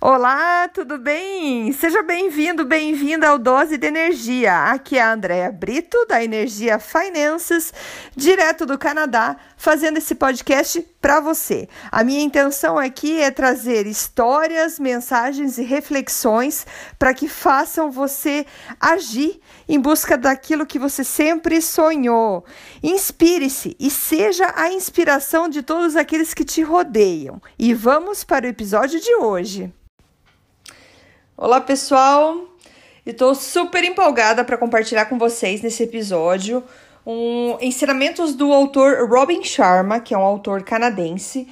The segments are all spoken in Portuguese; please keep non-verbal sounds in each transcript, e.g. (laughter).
Olá, tudo bem? Seja bem-vindo, bem-vinda ao Dose de Energia. Aqui é a Andrea Brito, da Energia Finances, direto do Canadá, fazendo esse podcast para você. A minha intenção aqui é trazer histórias, mensagens e reflexões para que façam você agir em busca daquilo que você sempre sonhou. Inspire-se e seja a inspiração de todos aqueles que te rodeiam. E vamos para o episódio de hoje. Olá, pessoal! Estou super empolgada para compartilhar com vocês nesse episódio um ensinamentos do autor Robin Sharma, que é um autor canadense.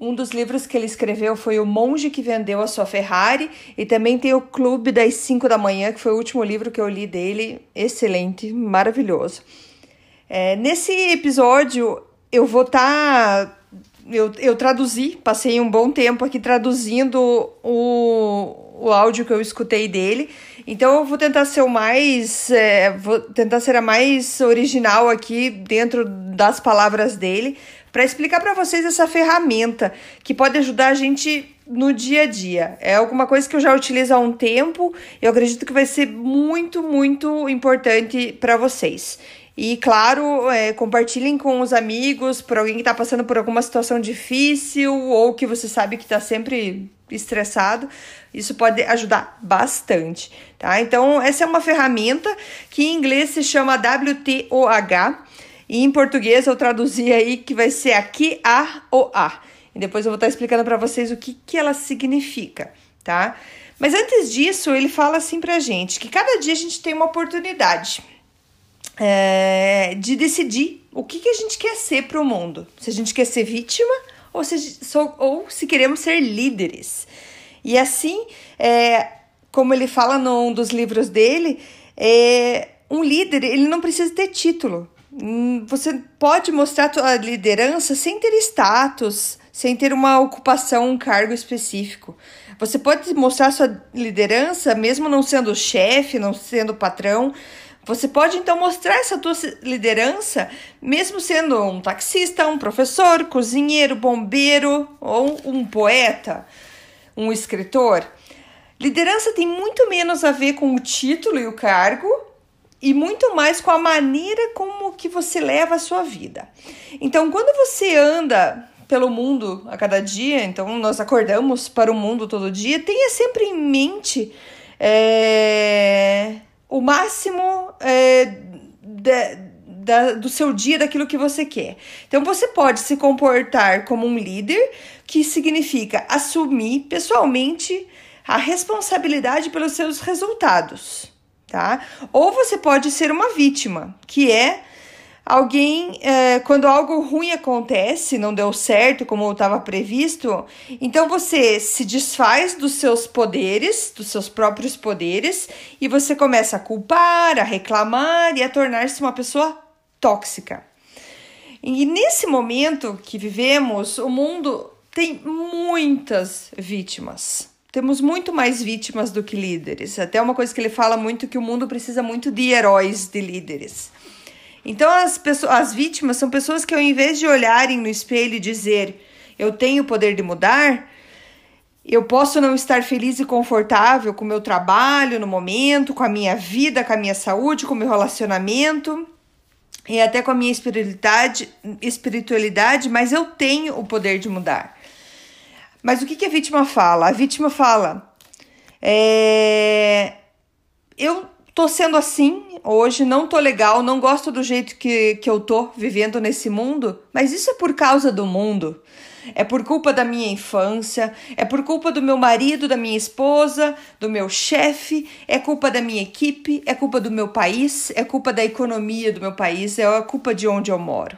Um dos livros que ele escreveu foi O Monge que Vendeu a Sua Ferrari, e também tem o Clube das 5 da Manhã, que foi o último livro que eu li dele. Excelente, maravilhoso. É, nesse episódio, eu vou estar. Tá eu, eu traduzi, passei um bom tempo aqui traduzindo o, o áudio que eu escutei dele. Então eu vou tentar ser o mais. É, vou tentar ser a mais original aqui dentro das palavras dele, para explicar para vocês essa ferramenta que pode ajudar a gente no dia a dia. É alguma coisa que eu já utilizo há um tempo, eu acredito que vai ser muito, muito importante para vocês. E claro, é, compartilhem com os amigos, por alguém que está passando por alguma situação difícil ou que você sabe que está sempre estressado. Isso pode ajudar bastante, tá? Então, essa é uma ferramenta que em inglês se chama WTOH e em português eu traduzi aí que vai ser aqui A o A. E depois eu vou estar explicando para vocês o que, que ela significa, tá? Mas antes disso, ele fala assim pra gente que cada dia a gente tem uma oportunidade é, de decidir o que, que a gente quer ser para o mundo. Se a gente quer ser vítima ou se, ou se queremos ser líderes. E assim, é, como ele fala num dos livros dele, é, um líder ele não precisa ter título. Hum, você pode mostrar a sua liderança sem ter status, sem ter uma ocupação, um cargo específico. Você pode mostrar sua liderança mesmo não sendo chefe, não sendo patrão, você pode então mostrar essa tua liderança, mesmo sendo um taxista, um professor, cozinheiro, bombeiro ou um poeta, um escritor. Liderança tem muito menos a ver com o título e o cargo e muito mais com a maneira como que você leva a sua vida. Então, quando você anda pelo mundo a cada dia, então nós acordamos para o mundo todo dia, tenha sempre em mente é, o máximo é, da, da, do seu dia, daquilo que você quer. Então, você pode se comportar como um líder, que significa assumir pessoalmente a responsabilidade pelos seus resultados, tá? Ou você pode ser uma vítima, que é alguém, é, quando algo ruim acontece, não deu certo como estava previsto, então você se desfaz dos seus poderes, dos seus próprios poderes, e você começa a culpar, a reclamar e a tornar-se uma pessoa tóxica. E nesse momento que vivemos, o mundo tem muitas vítimas. Temos muito mais vítimas do que líderes. Até uma coisa que ele fala muito que o mundo precisa muito de heróis, de líderes. Então as pessoas, as vítimas são pessoas que ao invés de olharem no espelho e dizer eu tenho o poder de mudar, eu posso não estar feliz e confortável com o meu trabalho no momento, com a minha vida, com a minha saúde, com o meu relacionamento e até com a minha espiritualidade, espiritualidade, mas eu tenho o poder de mudar. Mas o que, que a vítima fala? A vítima fala: é, eu tô sendo assim hoje, não tô legal, não gosto do jeito que, que eu tô vivendo nesse mundo, mas isso é por causa do mundo. É por culpa da minha infância, é por culpa do meu marido, da minha esposa, do meu chefe, é culpa da minha equipe, é culpa do meu país, é culpa da economia do meu país, é culpa de onde eu moro.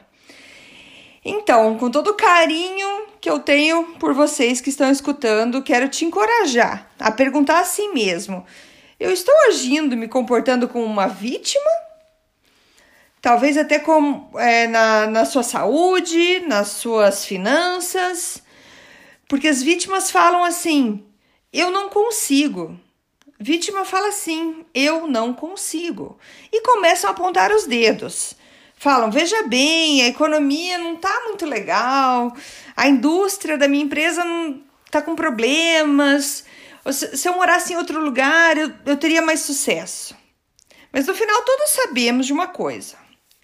Então, com todo o carinho que eu tenho por vocês que estão escutando, quero te encorajar a perguntar a si mesmo: eu estou agindo, me comportando como uma vítima? Talvez até com, é, na, na sua saúde, nas suas finanças. Porque as vítimas falam assim: eu não consigo. Vítima fala assim: eu não consigo. E começam a apontar os dedos. Falam: veja bem, a economia não está muito legal, a indústria da minha empresa está com problemas, se eu morasse em outro lugar, eu, eu teria mais sucesso. Mas no final, todos sabemos de uma coisa: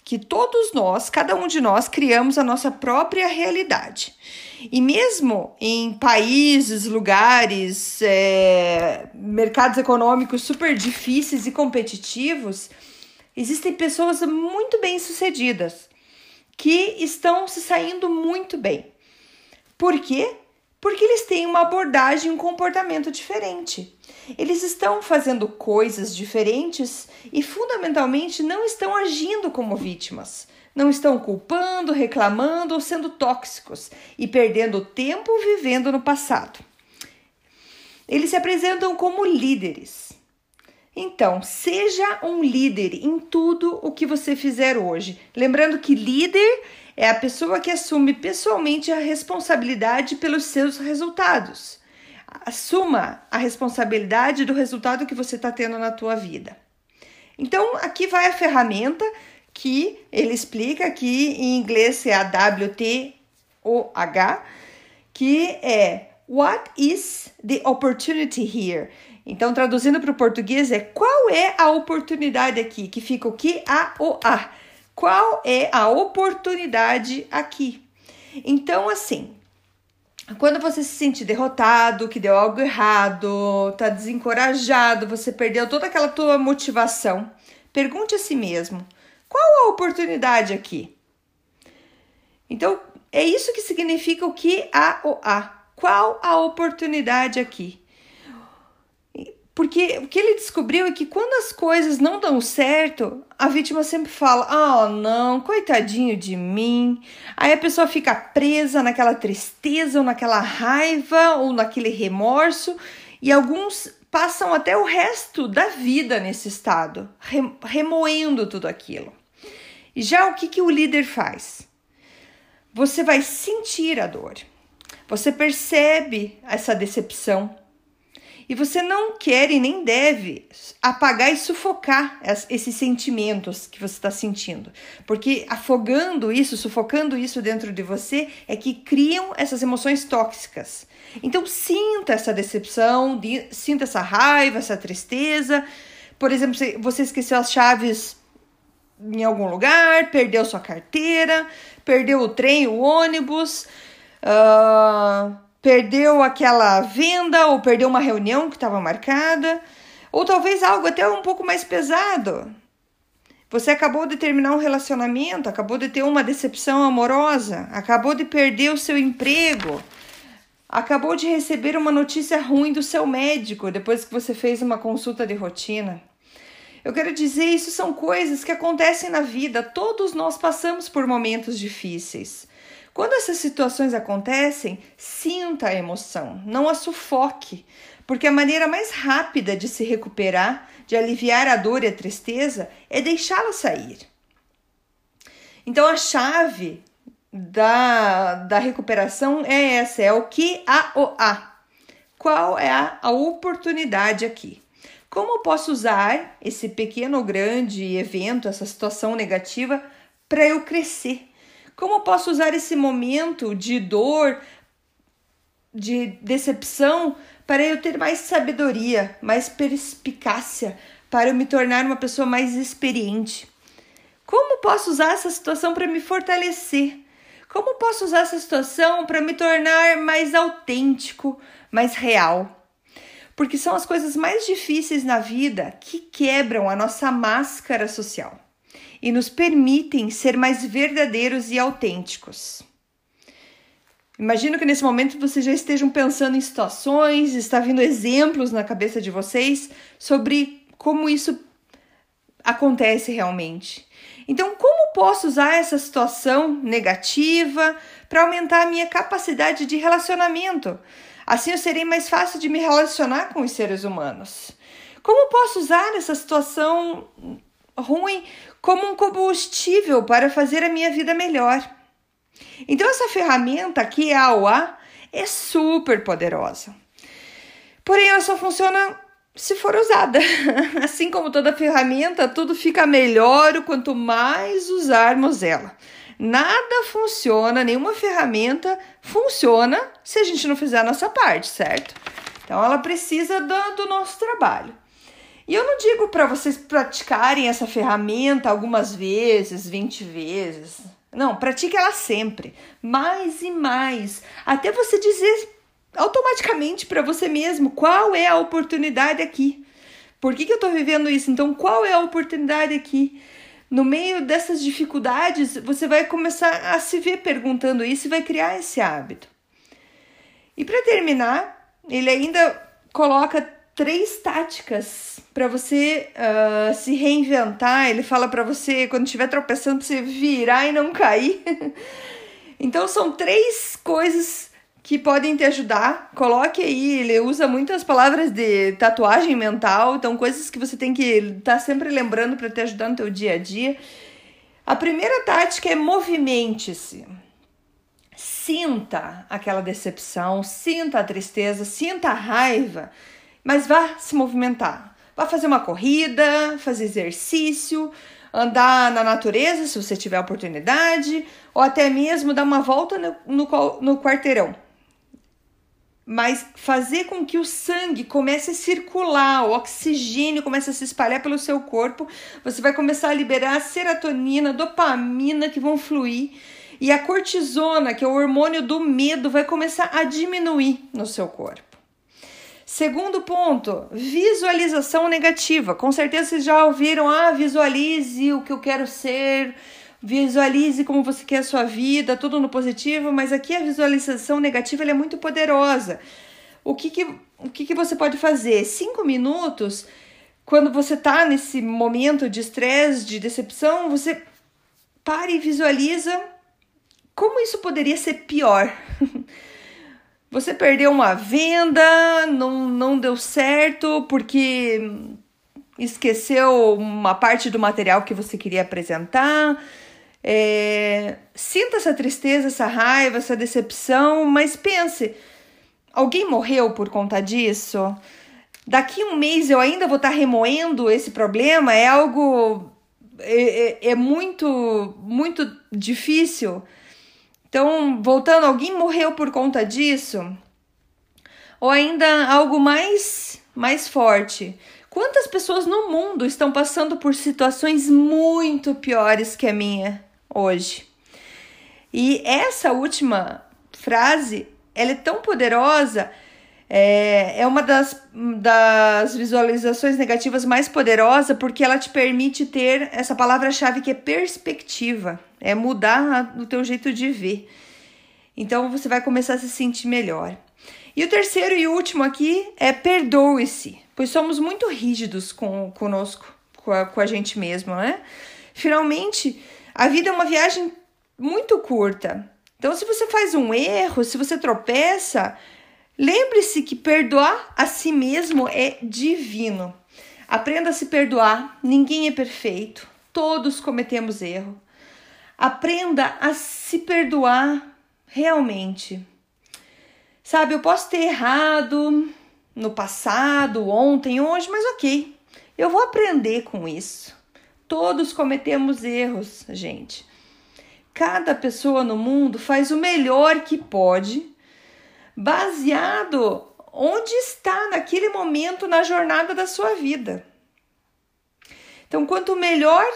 que todos nós, cada um de nós, criamos a nossa própria realidade. E mesmo em países, lugares, é, mercados econômicos super difíceis e competitivos, existem pessoas muito bem sucedidas que estão se saindo muito bem. Por quê? Porque eles têm uma abordagem, um comportamento diferente. Eles estão fazendo coisas diferentes e, fundamentalmente, não estão agindo como vítimas. Não estão culpando, reclamando ou sendo tóxicos e perdendo tempo vivendo no passado. Eles se apresentam como líderes. Então, seja um líder em tudo o que você fizer hoje. Lembrando que líder é a pessoa que assume pessoalmente a responsabilidade pelos seus resultados. Assuma a responsabilidade do resultado que você está tendo na tua vida. Então, aqui vai a ferramenta que ele explica que em inglês é a WTOH, que é What is the opportunity here? Então, traduzindo para o português, é qual é a oportunidade aqui? Que fica o que? A, o, a. Qual é a oportunidade aqui? Então, assim, quando você se sente derrotado, que deu algo errado, tá desencorajado, você perdeu toda aquela tua motivação, pergunte a si mesmo: qual a oportunidade aqui? Então, é isso que significa o que a o a. Qual a oportunidade aqui? Porque o que ele descobriu é que quando as coisas não dão certo, a vítima sempre fala: Oh, não, coitadinho de mim. Aí a pessoa fica presa naquela tristeza, ou naquela raiva, ou naquele remorso, e alguns passam até o resto da vida nesse estado, remoendo tudo aquilo. E já o que, que o líder faz? Você vai sentir a dor, você percebe essa decepção, e você não quer e nem deve apagar e sufocar esses sentimentos que você está sentindo, porque afogando isso, sufocando isso dentro de você, é que criam essas emoções tóxicas. Então, sinta essa decepção, sinta essa raiva, essa tristeza. Por exemplo, você esqueceu as chaves em algum lugar, perdeu sua carteira, perdeu o trem, o ônibus. Uh perdeu aquela venda ou perdeu uma reunião que estava marcada, ou talvez algo até um pouco mais pesado. Você acabou de terminar um relacionamento, acabou de ter uma decepção amorosa, acabou de perder o seu emprego, acabou de receber uma notícia ruim do seu médico depois que você fez uma consulta de rotina. Eu quero dizer, isso são coisas que acontecem na vida, todos nós passamos por momentos difíceis. Quando essas situações acontecem, sinta a emoção, não a sufoque, porque a maneira mais rápida de se recuperar, de aliviar a dor e a tristeza, é deixá-la sair. Então a chave da, da recuperação é essa, é o que a o a. Qual é a, a oportunidade aqui? Como posso usar esse pequeno ou grande evento, essa situação negativa, para eu crescer? Como posso usar esse momento de dor, de decepção, para eu ter mais sabedoria, mais perspicácia, para eu me tornar uma pessoa mais experiente? Como posso usar essa situação para me fortalecer? Como posso usar essa situação para me tornar mais autêntico, mais real? Porque são as coisas mais difíceis na vida que quebram a nossa máscara social e nos permitem ser mais verdadeiros e autênticos. Imagino que nesse momento vocês já estejam pensando em situações, está vindo exemplos na cabeça de vocês sobre como isso acontece realmente. Então, como posso usar essa situação negativa para aumentar a minha capacidade de relacionamento? Assim eu serei mais fácil de me relacionar com os seres humanos. Como posso usar essa situação ruim como um combustível para fazer a minha vida melhor. Então, essa ferramenta aqui, a AOA, é super poderosa. Porém, ela só funciona se for usada. (laughs) Assim como toda ferramenta, tudo fica melhor quanto mais usarmos ela. Nada funciona, nenhuma ferramenta funciona se a gente não fizer a nossa parte, certo? Então ela precisa do, do nosso trabalho. E eu não digo para vocês praticarem essa ferramenta algumas vezes, 20 vezes. Não, pratique ela sempre, mais e mais, até você dizer automaticamente para você mesmo qual é a oportunidade aqui. Por que, que eu estou vivendo isso? Então, qual é a oportunidade aqui? No meio dessas dificuldades, você vai começar a se ver perguntando isso e vai criar esse hábito. E para terminar, ele ainda coloca três táticas para você uh, se reinventar. Ele fala para você, quando estiver tropeçando, você virar e não cair. (laughs) então, são três coisas que podem te ajudar. Coloque aí, ele usa muitas palavras de tatuagem mental, então coisas que você tem que estar tá sempre lembrando para te ajudar no teu dia a dia. A primeira tática é movimente-se. Sinta aquela decepção, sinta a tristeza, sinta a raiva, mas vá se movimentar. Vá fazer uma corrida, fazer exercício, andar na natureza, se você tiver oportunidade, ou até mesmo dar uma volta no, no, no quarteirão mas fazer com que o sangue comece a circular, o oxigênio comece a se espalhar pelo seu corpo, você vai começar a liberar serotonina, dopamina que vão fluir e a cortisona, que é o hormônio do medo, vai começar a diminuir no seu corpo. Segundo ponto, visualização negativa. Com certeza vocês já ouviram, ah, visualize o que eu quero ser, Visualize como você quer a sua vida, tudo no positivo, mas aqui a visualização negativa é muito poderosa. O que, que, o que, que você pode fazer? Cinco minutos, quando você está nesse momento de estresse, de decepção, você para e visualiza como isso poderia ser pior. (laughs) Você perdeu uma venda, não, não deu certo porque esqueceu uma parte do material que você queria apresentar é, sinta essa tristeza, essa raiva, essa decepção, mas pense: alguém morreu por conta disso? Daqui um mês eu ainda vou estar remoendo esse problema? É algo. É, é, é muito, muito difícil. Então, voltando, alguém morreu por conta disso? Ou ainda algo mais, mais forte. Quantas pessoas no mundo estão passando por situações muito piores que a minha? hoje. E essa última frase, ela é tão poderosa, é, é uma das, das visualizações negativas mais poderosas, porque ela te permite ter essa palavra-chave que é perspectiva, é mudar o teu jeito de ver. Então você vai começar a se sentir melhor. E o terceiro e último aqui é perdoe-se, pois somos muito rígidos com conosco, com a, com a gente mesmo, né? Finalmente, a vida é uma viagem muito curta. Então, se você faz um erro, se você tropeça, lembre-se que perdoar a si mesmo é divino. Aprenda a se perdoar, ninguém é perfeito, todos cometemos erro. Aprenda a se perdoar realmente. Sabe, eu posso ter errado no passado, ontem, hoje, mas ok, eu vou aprender com isso. Todos cometemos erros, gente. Cada pessoa no mundo faz o melhor que pode, baseado onde está naquele momento na jornada da sua vida. Então, quanto melhor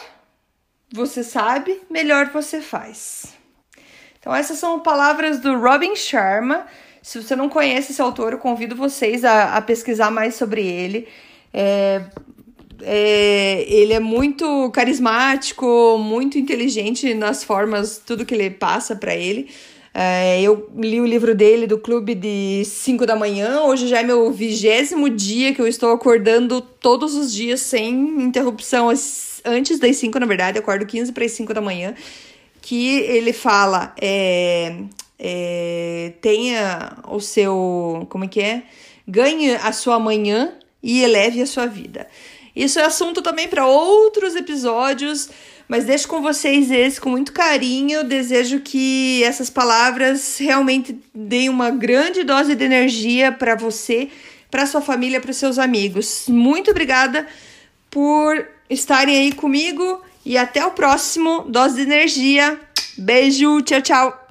você sabe, melhor você faz. Então, essas são palavras do Robin Sharma. Se você não conhece esse autor, eu convido vocês a, a pesquisar mais sobre ele. É, é, ele é muito carismático, muito inteligente nas formas, tudo que ele passa para ele. É, eu li o livro dele do clube de 5 da manhã. Hoje já é meu vigésimo dia que eu estou acordando todos os dias sem interrupção. Antes das 5, na verdade, eu acordo 15 para as 5 da manhã. Que ele fala: é, é, tenha o seu. Como é que é? Ganhe a sua manhã e eleve a sua vida. Isso é assunto também para outros episódios, mas deixo com vocês esse com muito carinho. Desejo que essas palavras realmente deem uma grande dose de energia para você, para sua família, para seus amigos. Muito obrigada por estarem aí comigo e até o próximo Dose de Energia. Beijo, tchau, tchau.